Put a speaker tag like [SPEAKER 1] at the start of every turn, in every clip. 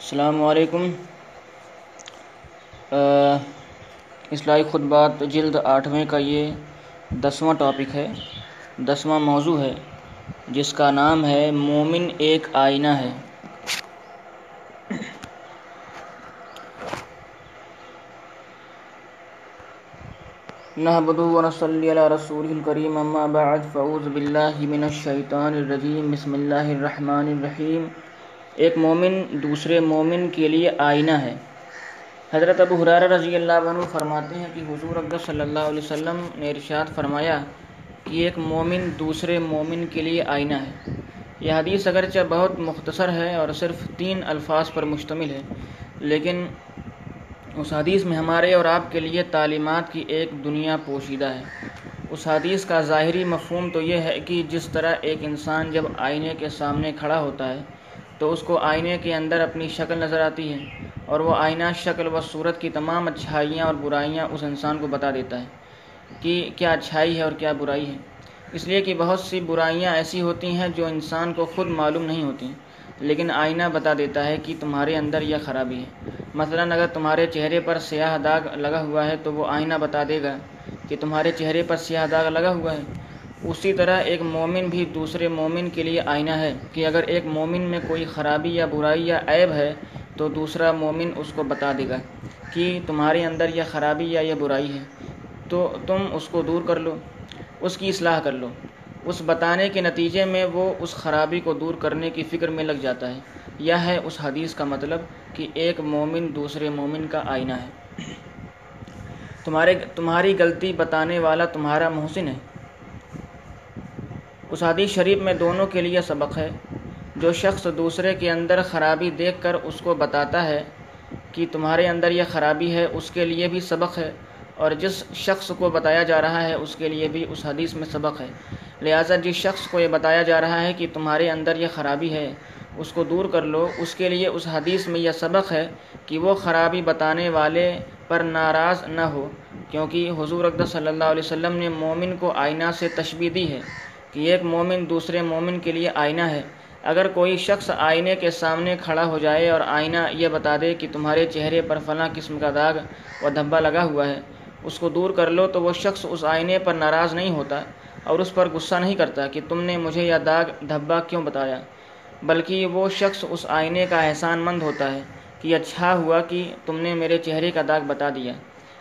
[SPEAKER 1] السلام علیکم۔ اصلاحی خطبات جلد آٹھویں کا یہ دسواں ٹاپک ہے، دسواں موضوع ہے، جس کا نام ہے مومن ایک آئینہ ہے۔ نحمد ونصلی علی رسول الکریم، اما بعد فعوذ باللہ من الشیطان الرجیم، بسم اللہ الرحمن الرحیم۔ ایک مومن دوسرے مومن کے لیے آئینہ ہے۔ حضرت ابو حرار رضی اللہ عنہ فرماتے ہیں کہ حضور اقدس صلی اللہ علیہ وسلم نے ارشاد فرمایا کہ ایک مومن دوسرے مومن کے لیے آئینہ ہے۔ یہ حدیث اگرچہ بہت مختصر ہے اور صرف تین الفاظ پر مشتمل ہے، لیکن اس حدیث میں ہمارے اور آپ کے لیے تعلیمات کی ایک دنیا پوشیدہ ہے۔ اس حدیث کا ظاہری مفہوم تو یہ ہے کہ جس طرح ایک انسان جب آئینے کے سامنے کھڑا ہوتا ہے تو اس کو آئینے کے اندر اپنی شکل نظر آتی ہے اور وہ آئینہ شکل و صورت کی تمام اچھائیاں اور برائیاں اس انسان کو بتا دیتا ہے کہ کیا اچھائی ہے اور کیا برائی ہے۔ اس لیے کہ بہت سی برائیاں ایسی ہوتی ہیں جو انسان کو خود معلوم نہیں ہوتی، لیکن آئینہ بتا دیتا ہے کہ تمہارے اندر یہ خرابی ہے۔ مثلا اگر تمہارے چہرے پر سیاہ داغ لگا ہوا ہے تو وہ آئینہ بتا دے گا کہ تمہارے چہرے پر سیاہ داغ لگا ہوا ہے۔ اسی طرح ایک مومن بھی دوسرے مومن کے لیے آئینہ ہے کہ اگر ایک مومن میں کوئی خرابی یا برائی یا عیب ہے تو دوسرا مومن اس کو بتا دے گا کہ تمہارے اندر یہ خرابی یا یہ برائی ہے، تو تم اس کو دور کر لو، اس کی اصلاح کر لو۔ اس بتانے کے نتیجے میں وہ اس خرابی کو دور کرنے کی فکر میں لگ جاتا ہے۔ یہ ہے اس حدیث کا مطلب کہ ایک مومن دوسرے مومن کا آئینہ ہے۔ تمہارے تمہاری غلطی بتانے والا تمہارا محسن ہے۔ اس حدیث شریف میں دونوں کے لیے سبق ہے، جو شخص دوسرے کے اندر خرابی دیکھ کر اس کو بتاتا ہے کہ تمہارے اندر یہ خرابی ہے، اس کے لیے بھی سبق ہے، اور جس شخص کو بتایا جا رہا ہے، اس کے لیے بھی اس حدیث میں سبق ہے۔ لہٰذا جس شخص کو یہ بتایا جا رہا ہے کہ تمہارے اندر یہ خرابی ہے، اس کو دور کر لو۔ اس کے لیے اس حدیث میں یہ سبق ہے کہ وہ خرابی بتانے والے پر ناراض نہ ہو، کیونکہ حضور اقدس صلی اللہ علیہ وسلم نے مومن کو آئینہ سے تشبیح دی ہے۔ کہ ایک مومن دوسرے مومن کے لیے آئینہ ہے۔ اگر کوئی شخص آئینے کے سامنے کھڑا ہو جائے اور آئینہ یہ بتا دے کہ تمہارے چہرے پر فلاں قسم کا داغ و دھبا لگا ہوا ہے، اس کو دور کر لو تو وہ شخص اس آئینے پر ناراض نہیں ہوتا اور اس پر غصہ نہیں کرتا کہ تم نے مجھے یہ داغ، دھبا کیوں بتایا؟ بلکہ وہ شخص اس آئینے کا احسان مند ہوتا ہے کہ اچھا ہوا کہ تم نے میرے چہرے کا داغ بتا دیا۔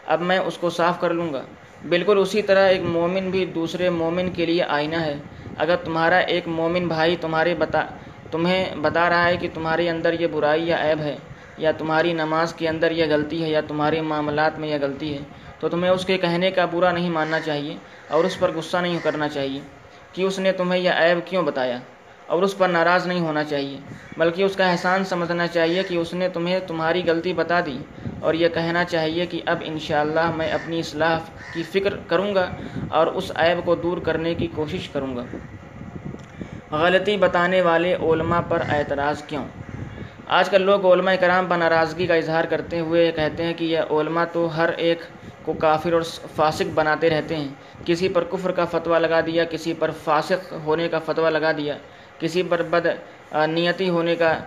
[SPEAKER 1] اب میں اس کو صاف کر لوں گا۔ بالکل اسی طرح ایک مومن بھی دوسرے مومن کے لیے آئینہ ہے۔ اگر تمہارا ایک مومن بھائی تمہارے بتا، تمہیں بتا رہا ہے کہ تمہارے اندر یہ برائی یا عیب ہے، یا تمہاری نماز کے اندر یہ غلطی ہے، یا تمہارے معاملات میں یہ غلطی ہے، تو تمہیں اس کے کہنے کا برا نہیں ماننا چاہیے اور اس پر غصہ نہیں کرنا چاہیے کہ اس نے تمہیں یہ عیب کیوں بتایا۔ اور اس پر ناراض نہیں ہونا چاہیے، بلکہ اس کا احسان سمجھنا چاہیے کہ اس نے تمہیں تمہاری غلطی بتا دی اور یہ کہنا چاہیے کہ اب انشاءاللہ میں اپنی اصلاح کی فکر کروں گا اور اس عیب کو دور کرنے کی کوشش کروں گا۔ غلطی بتانے والے علماء پر اعتراض کیوں؟ آج کل لوگ علماء کرام پر ناراضگی کا اظہار کرتے ہوئے کہتے ہیں کہ یہ علماء تو ہر ایک کو کافر اور فاسق بناتے رہتے ہیں، کسی پر کفر کا فتویٰ لگا دیا، کسی پر فاسق ہونے کا فتویٰ لگا دیا۔ کسی پر بد نیتی ہونے کا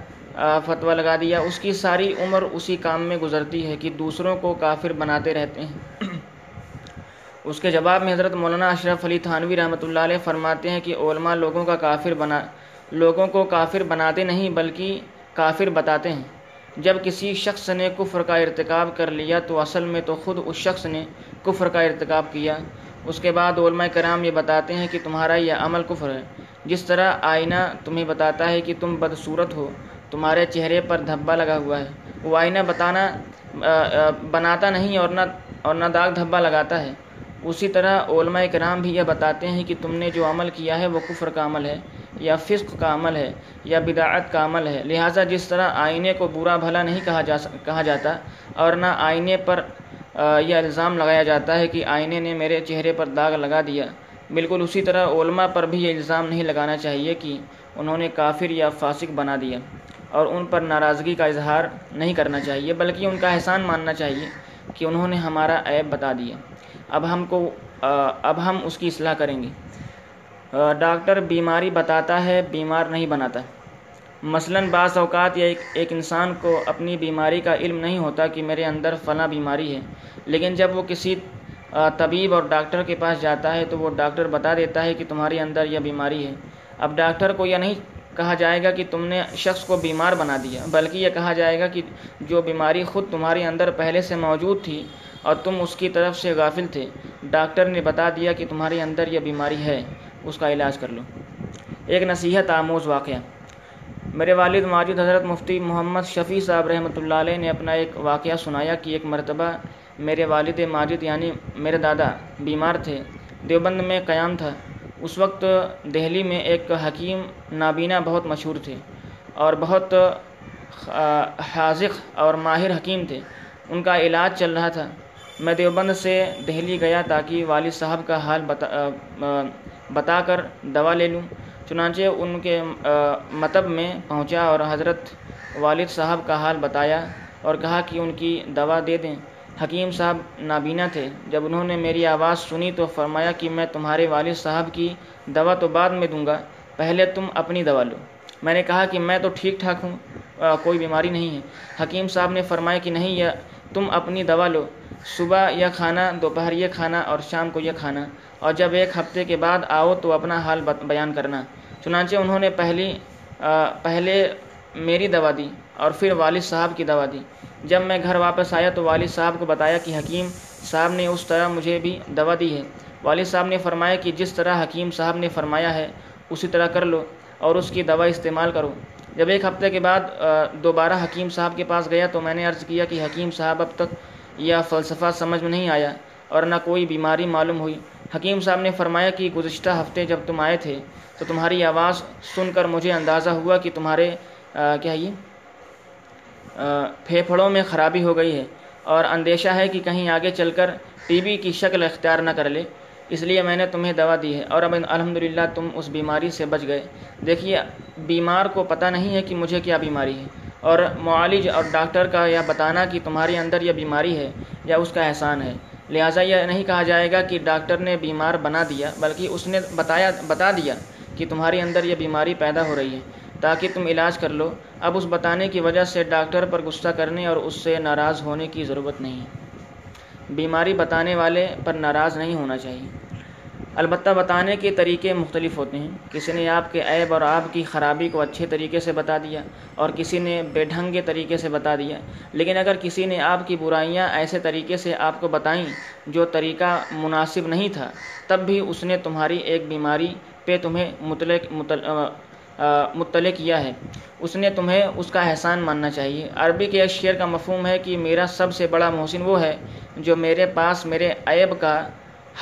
[SPEAKER 1] فتویٰ لگا دیا۔ اس کی ساری عمر اسی کام میں گزرتی ہے کہ دوسروں کو کافر بناتے رہتے ہیں۔ اس کے جواب میں حضرت مولانا اشرف علی تھانوی رحمۃ اللہ علیہ فرماتے ہیں کہ علماء لوگوں کا کافر بنا، لوگوں کو کافر بناتے نہیں بلکہ کافر بتاتے ہیں۔ جب کسی شخص نے کفر کا ارتکاب کر لیا تو اصل میں تو خود اس شخص نے کفر کا ارتکاب کیا۔ اس کے بعد علماء کرام یہ بتاتے ہیں کہ تمہارا یہ عمل کفر ہے۔ جس طرح آئینہ تمہیں بتاتا ہے کہ تم بدصورت ہو، تمہارے چہرے پر دھبا لگا ہوا ہے۔ وہ آئینہ بتانا بناتا نہیں اور نہ اور نہ داغ دھبا لگاتا ہے۔ اسی طرح علماء کرام بھی یہ بتاتے ہیں کہ تم نے جو عمل کیا ہے وہ کفر کا عمل ہے یا فسق کا عمل ہے یا بداعت کا عمل ہے۔ لہٰذا جس طرح آئینے کو برا بھلا نہیں کہا جا کہا جاتا اور نہ آئینے پر یہ الزام لگایا جاتا ہے کہ آئینے نے میرے چہرے پر داغ لگا دیا۔ بالکل اسی طرح علماء پر بھی یہ الزام نہیں لگانا چاہیے کہ انہوں نے کافر یا فاسق بنا دیا اور ان پر ناراضگی کا اظہار نہیں کرنا چاہیے، بلکہ ان کا احسان ماننا چاہیے کہ انہوں نے ہمارا عیب بتا دیا۔ اب ہم کو، اب ہم اس کی اصلاح کریں گے۔ ڈاکٹر بیماری بتاتا ہے، بیمار نہیں بناتا۔ مثلاً بعض اوقات یا ایک ایک انسان کو اپنی بیماری کا علم نہیں ہوتا کہ میرے اندر فلاں بیماری ہے، لیکن جب وہ کسی طبیب اور ڈاکٹر کے پاس جاتا ہے تو وہ ڈاکٹر بتا دیتا ہے کہ تمہارے اندر یہ بیماری ہے۔ اب ڈاکٹر کو یہ نہیں کہا جائے گا کہ تم نے شخص کو بیمار بنا دیا، بلکہ یہ کہا جائے گا کہ جو بیماری خود تمہارے اندر پہلے سے موجود تھی اور تم اس کی طرف سے غافل تھے۔ ڈاکٹر نے بتا دیا کہ تمہارے اندر یہ بیماری ہے، اس کا علاج کر لو۔ ایک نصیحت آموز واقعہ۔ میرے والد ماجد حضرت مفتی محمد شفیع صاحب رحمۃ اللہ علیہ نے اپنا ایک واقعہ سنایا کہ ایک مرتبہ میرے والد ماجد یعنی میرے دادا بیمار تھے، دیوبند میں قیام تھا۔ اس وقت دہلی میں ایک حکیم نابینا بہت مشہور تھے اور بہت حاضق اور ماہر حکیم تھے۔ ان کا علاج چل رہا تھا۔ میں دیوبند سے دہلی گیا تاکہ والد صاحب کا حال بتا بتا کر دوا لے لوں۔ چنانچہ ان کے مطب میں پہنچا اور حضرت والد صاحب کا حال بتایا اور کہا کہ ان کی دوا دے دیں۔ حکیم صاحب نابینا تھے۔ جب انہوں نے میری آواز سنی تو فرمایا کہ میں تمہارے والد صاحب کی دوا تو بعد میں دوں گا، پہلے تم اپنی دوا لو۔ میں نے کہا کہ میں تو ٹھیک ٹھاک ہوں کوئی بیماری نہیں ہے۔ حکیم صاحب نے فرمایا کہ نہیں، یا تم اپنی دوا لو۔ صبح یہ کھانا، دوپہر یہ کھانا اور شام کو یہ کھانا۔ اور جب ایک ہفتے کے بعد آؤ تو اپنا حال بیان کرنا۔ چنانچہ انہوں نے پہلی پہلے میری دوا دی اور پھر والد صاحب کی دوا دی۔ جب میں گھر واپس آیا تو والد صاحب کو بتایا کہ حکیم صاحب نے اس طرح مجھے بھی دوا دی ہے۔ والد صاحب نے فرمایا کہ جس طرح حکیم صاحب نے فرمایا ہے، اسی طرح کر لو اور اس کی دوا استعمال کرو۔ جب ایک ہفتے کے بعد دوبارہ حکیم صاحب کے پاس گیا تو میں نے عرض کیا کہ حکیم صاحب اب تک یہ فلسفہ سمجھ میں نہیں آیا اور نہ کوئی بیماری معلوم ہوئی۔ حکیم صاحب نے فرمایا کہ گزشتہ ہفتے جب تم آئے تھے تو تمہاری آواز سن کر مجھے اندازہ ہوا کہ تمہارے کیا یہ؟ پھیپھڑوں میں خرابی ہو گئی ہے اور اندیشہ ہے کہ کہیں آگے چل کر ٹی بی کی شکل اختیار نہ کر لے۔ اس لیے میں نے تمہیں دوا دی ہے اور اب الحمد تم اس بیماری سے بچ گئے۔ دیکھیے، بیمار کو پتہ نہیں ہے کہ مجھے کیا بیماری ہے اور معالج اور ڈاکٹر کا یہ بتانا کہ تمہارے اندر یہ بیماری ہے یا اس کا احسان ہے۔ لہٰذا یہ نہیں کہا جائے گا کہ ڈاکٹر نے بیمار بنا دیا، بلکہ اس نے بتایا، بتا دیا کہ تمہارے اندر یہ بیماری پیدا ہو رہی ہے۔ تاکہ تم علاج کر لو۔ اب اس بتانے کی وجہ سے ڈاکٹر پر غصہ کرنے اور اس سے ناراض ہونے کی ضرورت نہیں۔ بیماری بتانے والے پر ناراض نہیں ہونا چاہیے۔ البتہ بتانے کے طریقے مختلف ہوتے ہیں۔ کسی نے آپ کے عیب اور آپ کی خرابی کو اچھے طریقے سے بتا دیا اور کسی نے بے ڈھنگے طریقے سے بتا دیا، لیکن اگر کسی نے آپ کی برائیاں ایسے طریقے سے آپ کو بتائیں جو طریقہ مناسب نہیں تھا، تب بھی اس نے تمہاری ایک بیماری پہ تمہیں مطلق مطلع کیا ہے۔ اس نے تمہیں اس کا احسان ماننا چاہیے۔ عربی کے ایک شعر کا مفہوم ہے کہ میرا سب سے بڑا محسن وہ ہے جو میرے پاس میرے عیب کا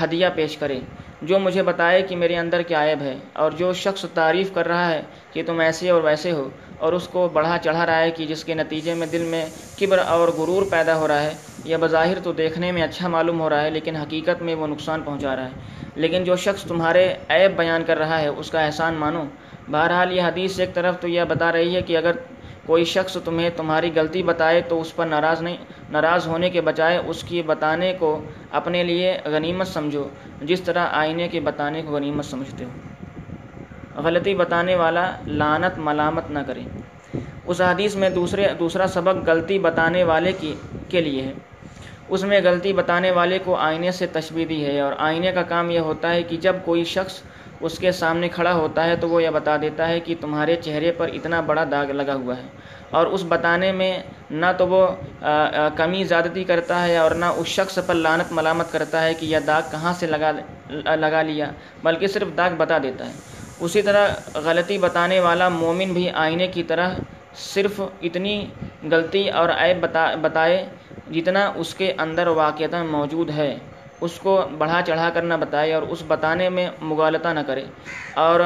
[SPEAKER 1] ہدیہ پیش کرے، جو مجھے بتائے کہ میرے اندر کیا عیب ہے اور جو شخص تعریف کر رہا ہے کہ تم ایسے اور ویسے ہو اور اس کو بڑھا چڑھا رہا ہے کہ جس کے نتیجے میں دل میں کبر اور غرور پیدا ہو رہا ہے یا بظاہر تو دیکھنے میں اچھا معلوم ہو رہا ہے لیکن حقیقت میں وہ نقصان پہنچا رہا ہے۔ لیکن جو شخص تمہارے عیب بیان کر رہا ہے، اس کا احسان مانو۔ بہرحال یہ حدیث ایک طرف تو یہ بتا رہی ہے کہ اگر کوئی شخص تمہیں تمہاری غلطی بتائے تو اس پر ناراض نہیں، ناراض ہونے کے بجائے اس کی بتانے کو اپنے لیے غنیمت سمجھو، جس طرح آئینے کے بتانے کو غنیمت سمجھتے ہو۔ غلطی بتانے والا لانت ملامت نہ کرے۔ اس حدیث میں دوسرے، دوسرا سبق غلطی بتانے والے کی، کے لیے ہے۔ اس میں غلطی بتانے والے کو آئینے سے تشبیح دی ہے اور آئینے کا کام یہ ہوتا ہے کہ جب کوئی شخص اس کے سامنے کھڑا ہوتا ہے تو وہ یہ بتا دیتا ہے کہ تمہارے چہرے پر اتنا بڑا داغ لگا ہوا ہے۔ اور اس بتانے میں نہ تو وہ کمی زیادتی کرتا ہے اور نہ اس شخص پر لانت ملامت کرتا ہے کہ یہ داغ کہاں سے لگا لگا لیا، بلکہ صرف داغ بتا دیتا ہے۔ اسی طرح غلطی بتانے والا مومن بھی آئینے کی طرح صرف اتنی غلطی اور عیب بتا، بتائے جتنا اس کے اندر واقعتا موجود ہے۔ اس کو بڑھا چڑھا کر نہ بتائے اور اس بتانے میں مغالطہ نہ کرے۔ اور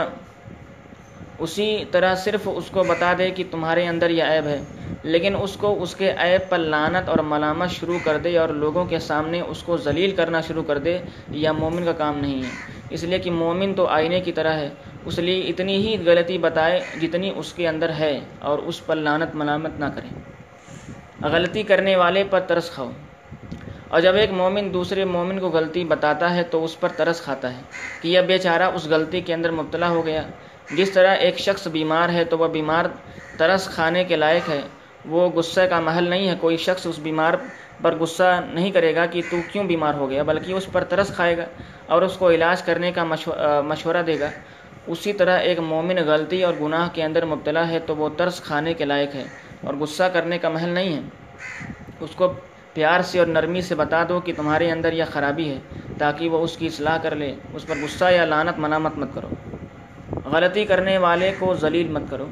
[SPEAKER 1] اسی طرح صرف اس کو بتا دے کہ تمہارے اندر یہ عیب ہے، لیکن اس کو اس کے عیب پر لانت اور ملامت شروع کر دے اور لوگوں کے سامنے اس کو ذلیل کرنا شروع کر دے یا مومن کا کام نہیں ہے۔ اس لیے کہ مومن تو آئینے کی طرح ہے، اس لیے اتنی ہی غلطی بتائے جتنی اس کے اندر ہے اور اس پر لانت ملامت نہ کرے۔ غلطی کرنے والے پر ترس کھاؤ۔ اور جب ایک مومن دوسرے مومن کو غلطی بتاتا ہے تو اس پر ترس کھاتا ہے کہ یہ بیچارہ اس غلطی کے اندر مبتلا ہو گیا۔ جس طرح ایک شخص بیمار ہے تو وہ بیمار ترس کھانے کے لائق ہے۔ وہ غصہ کا محل نہیں ہے۔ کوئی شخص اس بیمار پر غصہ نہیں کرے گا کہ تو کیوں بیمار ہو گیا، بلکہ اس پر ترس کھائے گا اور اس کو علاج کرنے کا مشورہ دے گا۔ اسی طرح ایک مومن غلطی اور گناہ کے اندر مبتلا ہے تو وہ ترس کھانے کے لائق ہے اور غصہ کرنے کا محل نہیں ہے۔ اس کو پیار سے اور نرمی سے بتا دو کہ تمہارے اندر یہ خرابی ہے، تاکہ وہ اس کی اصلاح کر لے، اس پر غصہ یا لانت منامت مت کرو۔ غلطی کرنے والے کو ذلیل مت کرو۔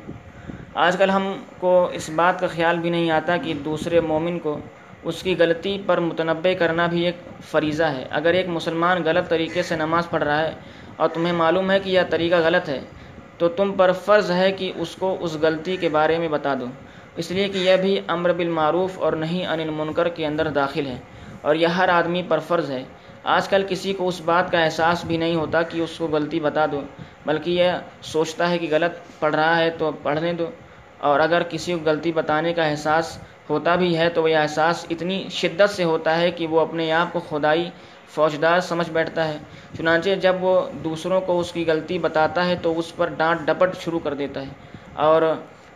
[SPEAKER 1] آج کل ہم کو اس بات کا خیال بھی نہیں آتا کہ دوسرے مومن کو اس کی غلطی پر متنبع کرنا بھی ایک فریضہ ہے۔ اگر ایک مسلمان غلط طریقے سے نماز پڑھ رہا ہے اور تمہیں معلوم ہے کہ یہ طریقہ غلط ہے، تو تم پر فرض ہے کہ اس کو اس غلطی کے بارے میں بتا دو۔ اس لیے کہ یہ بھی امر بالمعروف اور نہیں ان المنکر کے اندر داخل ہے اور یہ ہر آدمی پر فرض ہے۔ آج کل کسی کو اس بات کا احساس بھی نہیں ہوتا کہ اس کو غلطی بتا دو، بلکہ یہ سوچتا ہے کہ غلط پڑھ رہا ہے تو پڑھنے دو اور اگر کسی کو غلطی بتانے کا احساس ہوتا بھی ہے تو وہ یہ احساس اتنی شدت سے ہوتا ہے کہ وہ اپنے آپ کو خدائی فوجدار سمجھ بیٹھتا ہے۔ چنانچہ جب وہ دوسروں کو اس کی غلطی بتاتا ہے تو اس پر ڈانٹ ڈپٹ شروع کر دیتا ہے۔ اور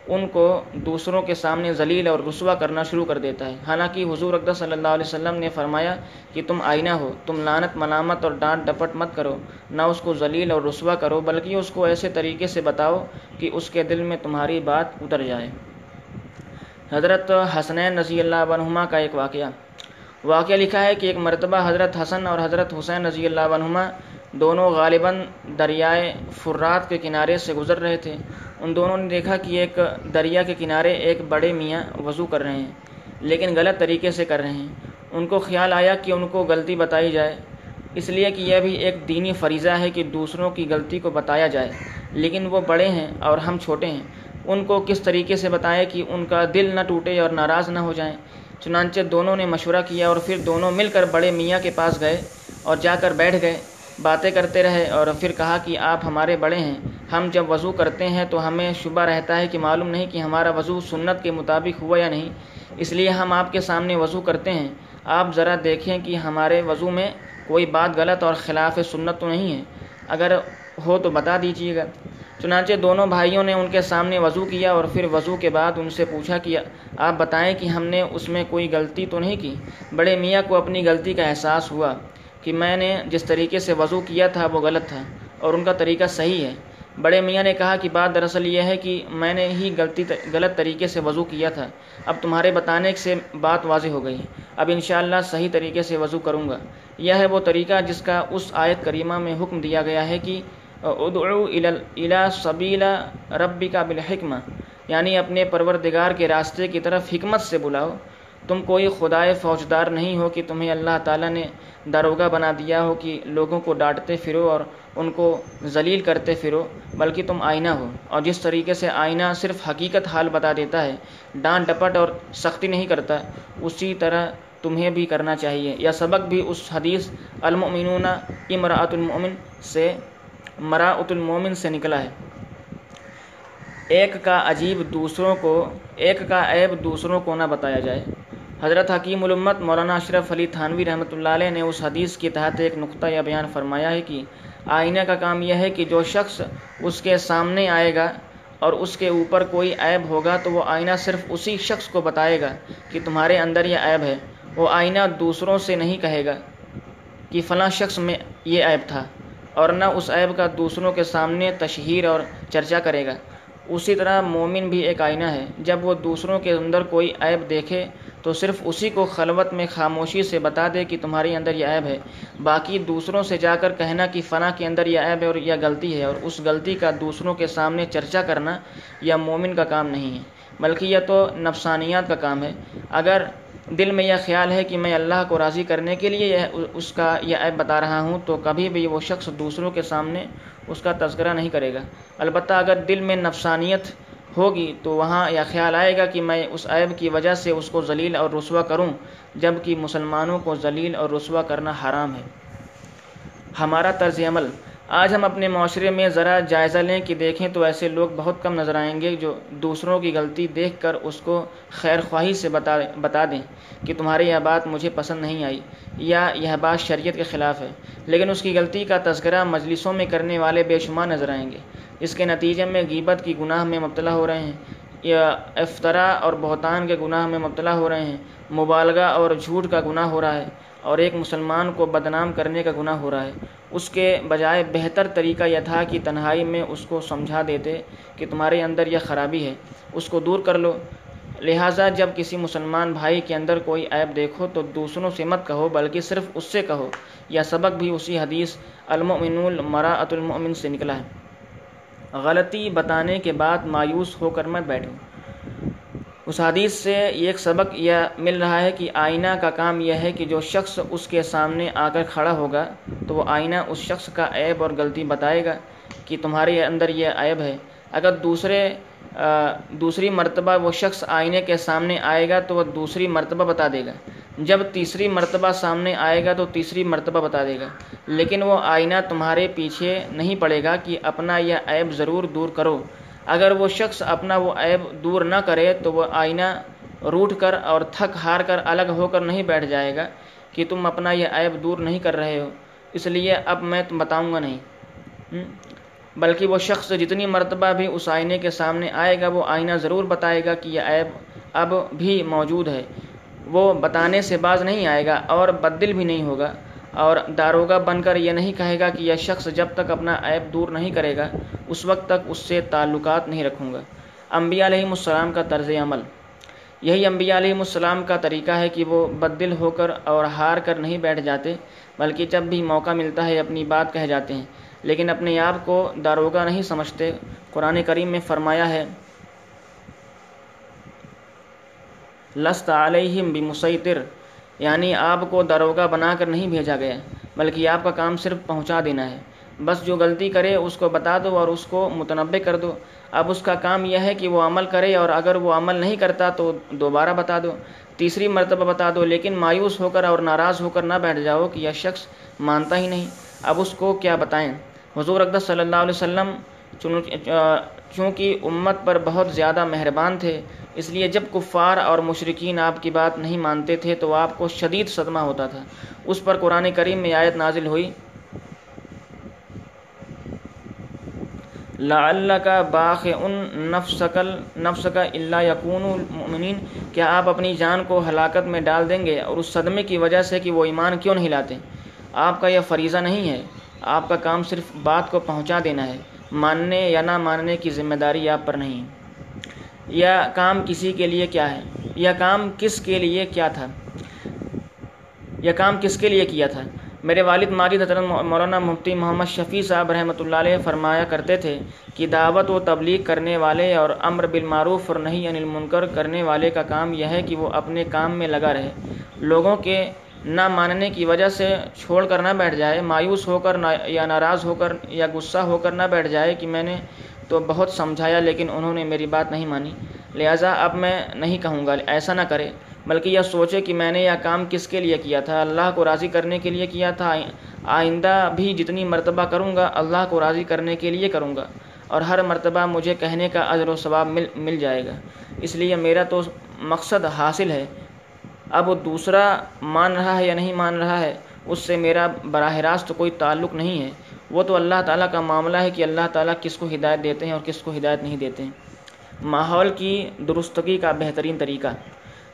[SPEAKER 1] ان کو دوسروں کے سامنے ذلیل اور رسوا کرنا شروع کر دیتا ہے۔ حالانکہ حضور اقدس صلی اللہ علیہ وسلم نے فرمایا کہ تم آئینہ ہو، تم لانت ملامت اور ڈانٹ ڈپٹ مت کرو، نہ اس کو ذلیل اور رسوا کرو، بلکہ اس کو ایسے طریقے سے بتاؤ کہ اس کے دل میں تمہاری بات اتر جائے۔ حضرت حسنین رضی اللہ عنہما کا ایک واقعہ۔ واقعہ لکھا ہے کہ ایک مرتبہ حضرت حسن اور حضرت حسین رضی اللہ عنہما دونوں غالباً دریائے فرات کے کنارے سے گزر رہے تھے۔ ان دونوں نے دیکھا کہ ایک دریا کے کنارے ایک بڑے میاں وضو کر رہے ہیں، لیکن غلط طریقے سے کر رہے ہیں۔ ان کو خیال آیا کہ ان کو غلطی بتائی جائے، اس لیے کہ یہ بھی ایک دینی فریضہ ہے کہ دوسروں کی غلطی کو بتایا جائے۔ لیکن وہ بڑے ہیں اور ہم چھوٹے ہیں۔ ان کو کس طریقے سے بتائیں کہ ان کا دل نہ ٹوٹے اور ناراض نہ ہو جائیں؟ چنانچہ دونوں نے مشورہ کیا اور پھر دونوں مل کر بڑے میاں کے پاس گئے اور جا کر بیٹھ گئے۔ باتیں کرتے رہے اور پھر کہا کہ آپ ہمارے بڑے ہیں۔ ہم جب وضو کرتے ہیں تو ہمیں شبہ رہتا ہے کہ معلوم نہیں کہ ہمارا وضو سنت کے مطابق ہوا یا نہیں۔ اس لیے ہم آپ کے سامنے وضو کرتے ہیں۔ آپ ذرا دیکھیں کہ ہمارے وضو میں کوئی بات غلط اور خلاف سنت تو نہیں ہے۔ اگر ہو تو بتا دیجیے گا۔ چنانچہ دونوں بھائیوں نے ان کے سامنے وضو کیا اور پھر وضو کے بعد ان سے پوچھا کہ آپ بتائیں کہ ہم نے اس میں کوئی غلطی تو نہیں کی؟ بڑے میاں کو اپنی غلطی کا احساس ہوا۔ کہ میں نے جس طریقے سے وضو کیا تھا وہ غلط تھا اور ان کا طریقہ صحیح ہے۔ بڑے میاں نے کہا کہ بات دراصل یہ ہے کہ میں نے ہی غلطی غلط طریقے سے وضو کیا تھا۔ اب تمہارے بتانے سے بات واضح ہو گئی۔ اب انشاءاللہ صحیح طریقے سے وضو کروں گا۔ یہ ہے وہ طریقہ جس کا اس آیت کریمہ میں حکم دیا گیا ہے کہ ادعو الا سبیلا ربی کا بالحکمہ۔ یعنی اپنے پروردگار کے راستے کی طرف حکمت سے بلاؤ۔ تم کوئی خدائے فوجدار نہیں ہو کہ تمہیں اللہ تعالیٰ نے داروگہ بنا دیا ہو کہ لوگوں کو ڈانٹتے پھرو اور ان کو ذلیل کرتے پھرو، بلکہ تم آئینہ ہو۔ اور جس طریقے سے آئینہ صرف حقیقت حال بتا دیتا ہے، ڈانٹ ڈپٹ اور سختی نہیں کرتا، اسی طرح تمہیں بھی کرنا چاہیے۔ یا سبق بھی اس حدیث، المؤمنون امراۃ المؤمن سے مراۃ المومن سے نکلا ہے۔ ایک کا عجیب دوسروں کو، ایک کا عیب دوسروں کو نہ بتایا جائے۔ حضرت حکیم الامت مولانا اشرف علی تھانوی رحمۃ اللہ علیہ نے اس حدیث کے تحت ایک نقطہ یا بیان فرمایا ہے کہ آئینہ کا کام یہ ہے کہ جو شخص اس کے سامنے آئے گا اور اس کے اوپر کوئی عیب ہوگا تو وہ آئینہ صرف اسی شخص کو بتائے گا کہ تمہارے اندر یہ عیب ہے۔ وہ آئینہ دوسروں سے نہیں کہے گا کہ فلاں شخص میں یہ عیب تھا اور نہ اس عیب کا دوسروں کے سامنے تشہیر اور چرچا کرے گا۔ اسی طرح مومن بھی ایک آئینہ ہے۔ جب وہ دوسروں کے اندر کوئی عیب دیکھے تو صرف اسی کو خلوت میں خاموشی سے بتا دے کہ تمہارے اندر یہ عیب ہے۔ باقی دوسروں سے جا کر کہنا کہ فنا کے اندر یہ عیب ہے اور یہ غلطی ہے اور اس غلطی کا دوسروں کے سامنے چرچا کرنا یہ مومن کا کام نہیں ہے، بلکہ یہ تو نفسانیات کا کام ہے۔ اگر دل میں یہ خیال ہے کہ میں اللہ کو راضی کرنے کے لیے یہ اس کا یہ عیب بتا رہا ہوں، تو کبھی بھی وہ شخص دوسروں کے سامنے اس کا تذکرہ نہیں کرے گا۔ البتہ اگر دل میں نفسانیت ہوگی تو وہاں یہ خیال آئے گا کہ میں اس عیب کی وجہ سے اس کو ذلیل اور رسوا کروں جبکہ مسلمانوں کو ذلیل اور رسوا کرنا حرام ہے۔ ہمارا طرز عمل۔ آج ہم اپنے معاشرے میں ذرا جائزہ لیں کہ دیکھیں تو ایسے لوگ بہت کم نظر آئیں گے جو دوسروں کی غلطی دیکھ کر اس کو خیر خواہی سے بتا بتا دیں کہ تمہاری یہ بات مجھے پسند نہیں آئی یا یہ بات شریعت کے خلاف ہے، لیکن اس کی غلطی کا تذکرہ مجلسوں میں کرنے والے بے شمار نظر آئیں گے۔ اس کے نتیجے میں غیبت کی گناہ میں مبتلا ہو رہے ہیں، یا افطرا اور بہتان کے گناہ میں مبتلا ہو رہے ہیں، مبالغہ اور جھوٹ کا گناہ ہو رہا ہے اور ایک مسلمان کو بدنام کرنے کا گناہ ہو رہا ہے۔ اس کے بجائے بہتر طریقہ یہ تھا کہ تنہائی میں اس کو سمجھا دیتے کہ تمہارے اندر یہ خرابی ہے، اس کو دور کر لو۔ لہٰذا جب کسی مسلمان بھائی کے اندر کوئی عیب دیکھو تو دوسروں سے مت کہو، بلکہ صرف اس سے کہو۔ یا سبق بھی اسی حدیث المؤمن المراۃ المؤمن سے نکلا ہے۔ غلطی بتانے کے بعد مایوس ہو کر مت بیٹھوں۔ اس حدیث سے ایک سبق یہ مل رہا ہے کہ آئینہ کا کام یہ ہے کہ جو شخص اس کے سامنے آ کر کھڑا ہوگا تو وہ آئینہ اس شخص کا عیب اور غلطی بتائے گا کہ تمہارے اندر یہ عیب ہے۔ اگر دوسرے دوسری مرتبہ وہ شخص آئینے کے سامنے آئے گا تو وہ دوسری مرتبہ بتا دے گا۔ جب تیسری مرتبہ سامنے آئے گا تو تیسری مرتبہ بتا دے گا۔ لیکن وہ آئینہ تمہارے پیچھے نہیں پڑے گا کہ اپنا یہ عیب ضرور دور کرو۔ اگر وہ شخص اپنا وہ عیب دور نہ کرے تو وہ آئینہ روٹ کر اور تھک ہار کر الگ ہو کر نہیں بیٹھ جائے گا کہ تم اپنا یہ عیب دور نہیں کر رہے ہو۔ اس لیے اب میں تم بتاؤں گا نہیں۔ بلکہ وہ شخص جتنی مرتبہ بھی اس آئینے کے سامنے آئے گا، وہ آئینہ ضرور بتائے گا کہ یہ عیب اب بھی موجود ہے۔ وہ بتانے سے باز نہیں آئے گا اور بدل بھی نہیں ہوگا۔ اور داروگہ بن کر یہ نہیں کہے گا کہ یہ شخص جب تک اپنا عیب دور نہیں کرے گا، اس وقت تک اس سے تعلقات نہیں رکھوں گا۔ انبیاء علیہ السلام کا طرز عمل۔ یہی انبیاء علیہ السلام کا طریقہ ہے کہ وہ بدل ہو کر اور ہار کر نہیں بیٹھ جاتے، بلکہ جب بھی موقع ملتا ہے اپنی بات کہہ جاتے ہیں۔ لیکن اپنے آپ کو داروگہ نہیں سمجھتے۔ قرآن کریم میں فرمایا ہے، لست علیہم بمسیطر یعنی آپ کو داروگہ بنا کر نہیں بھیجا گیا، بلکہ آپ کا کام صرف پہنچا دینا ہے۔ بس جو غلطی کرے اس کو بتا دو اور اس کو متنوع کر دو۔ اب اس کا کام یہ ہے کہ وہ عمل کرے اور اگر وہ عمل نہیں کرتا تو دوبارہ بتا دو۔ تیسری مرتبہ بتا دو، لیکن مایوس ہو کر اور ناراض ہو کر نہ بیٹھ جاؤ کہ یہ شخص مانتا ہی نہیں۔ اب اس کو کیا بتائیں؟ حضور اقدس صلی اللہ علیہ وسلم چونکہ امت پر بہت زیادہ مہربان تھے، اس لیے جب کفار اور مشرقین آپ کی بات نہیں مانتے تھے تو آپ کو شدید صدمہ ہوتا تھا۔ اس پر قرآن کریم میں آیت نازل ہوئی۔ لا کا باخ ان نفسکل نفس کا اللہ یقون المؤمنین، کیا آپ اپنی جان کو ہلاکت میں ڈال دیں گے اور اس صدمے کی وجہ سے کہ وہ ایمان کیوں نہیں لاتے؟ آپ کا یہ فریضہ نہیں ہے۔ آپ کا کام صرف بات کو پہنچا دینا ہے۔ ماننے یا نہ ماننے کی ذمہ داری آپ پر نہیں۔ یہ کام کسی کے لیے کیا ہے؟ یہ کام کس کے لیے کیا تھا؟ یہ کام کس کے لیے کیا تھا؟ میرے والد ماجد حضرت مولانا مفتی محمد شفیع صاحب رحمۃ اللہ علیہ فرمایا کرتے تھے کہ دعوت و تبلیغ کرنے والے اور امر بالمعروف اور نہیں انل منکر کرنے والے کا کام یہ ہے کہ وہ اپنے کام میں لگا رہے۔ لوگوں کے نہ ماننے کی وجہ سے چھوڑ کر نہ بیٹھ جائے، مایوس ہو کر یا ناراض ہو کر یا غصہ ہو کر نہ بیٹھ جائے کہ میں نے تو بہت سمجھایا لیکن انہوں نے میری بات نہیں مانی۔ لہٰذا اب میں نہیں کہوں گا، ایسا نہ کرے۔ بلکہ یہ سوچے کہ میں نے یہ کام کس کے لیے کیا تھا؟ اللہ کو راضی کرنے کے لیے کیا تھا؟ آئندہ بھی جتنی مرتبہ کروں گا، اللہ کو راضی کرنے کے لیے کروں گا۔ اور ہر مرتبہ مجھے کہنے کا عذر و ثواب مل مل جائے گا۔ اس لیے میرا تو مقصد حاصل ہے اب وہ دوسرا مان رہا ہے یا نہیں مان رہا ہے، اس سے میرا براہ راست کوئی تعلق نہیں ہے۔ وہ تو اللہ تعالیٰ کا معاملہ ہے کہ اللہ تعالیٰ کس کو ہدایت دیتے ہیں اور کس کو ہدایت نہیں دیتے ہیں۔ ماحول کی درستگی کا بہترین طریقہ۔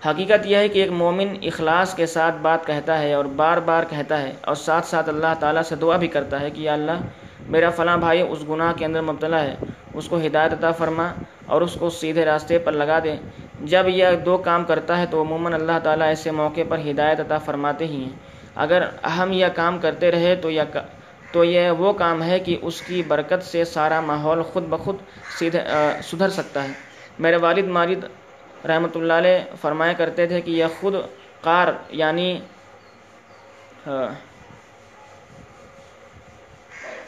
[SPEAKER 1] حقیقت یہ ہے کہ ایک مومن اخلاص کے ساتھ بات کہتا ہے اور بار بار کہتا ہے اور ساتھ ساتھ اللہ تعالیٰ سے دعا بھی کرتا ہے کہ یا اللہ، میرا فلاں بھائی اس گناہ کے اندر مبتلا ہے، اس کو ہدایت عطا فرما۔ اور اس کو سیدھے راستے پر لگا دے جب یہ دو کام کرتا ہے تو عموماً اللہ تعالیٰ ایسے موقع پر ہدایت عطا فرماتے ہی ہیں۔ اگر ہم یہ کام کرتے رہے تو یہ تو یہ وہ کام ہے کہ اس کی برکت سے سارا ماحول خود بخود سیدھے سدھر سکتا ہے۔ میرے والد ماجد رحمۃ اللہ علیہ فرمایا کرتے تھے کہ یہ خود کار یعنی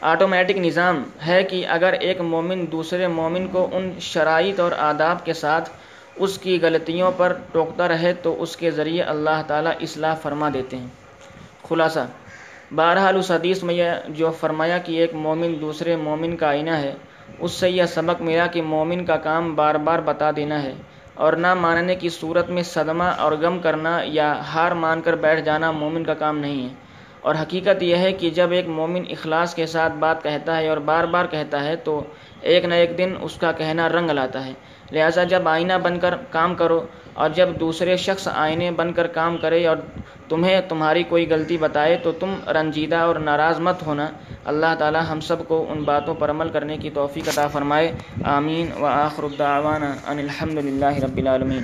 [SPEAKER 1] آٹومیٹک نظام ہے کہ اگر ایک مومن دوسرے مومن کو ان شرائط اور آداب کے ساتھ اس کی غلطیوں پر ٹوکتا رہے تو اس کے ذریعے اللہ تعالیٰ اصلاح فرما دیتے ہیں۔ خلاصہ، بہرحال اس حدیث میں یہ جو فرمایا کہ ایک مومن دوسرے مومن کا آئینہ ہے، اس سے یہ سبق ملا کہ مومن کا کام بار بار بتا دینا ہے اور نہ ماننے کی صورت میں صدمہ اور غم کرنا یا ہار مان کر بیٹھ جانا مومن کا کام نہیں ہے۔ اور حقیقت یہ ہے کہ جب ایک مومن اخلاص کے ساتھ بات کہتا ہے اور بار بار کہتا ہے تو ایک نہ ایک دن اس کا کہنا رنگ لاتا ہے۔ لہٰذا جب آئینہ بن کر کام کرو اور جب دوسرے شخص آئینے بن کر کام کرے اور تمہیں تمہاری کوئی غلطی بتائے تو تم رنجیدہ اور ناراض مت ہونا۔ اللہ تعالی ہم سب کو ان باتوں پر عمل کرنے کی توفیق عطا فرمائے۔ آمین۔ و آخر الدعوانا ان الحمد للہ رب العالمین۔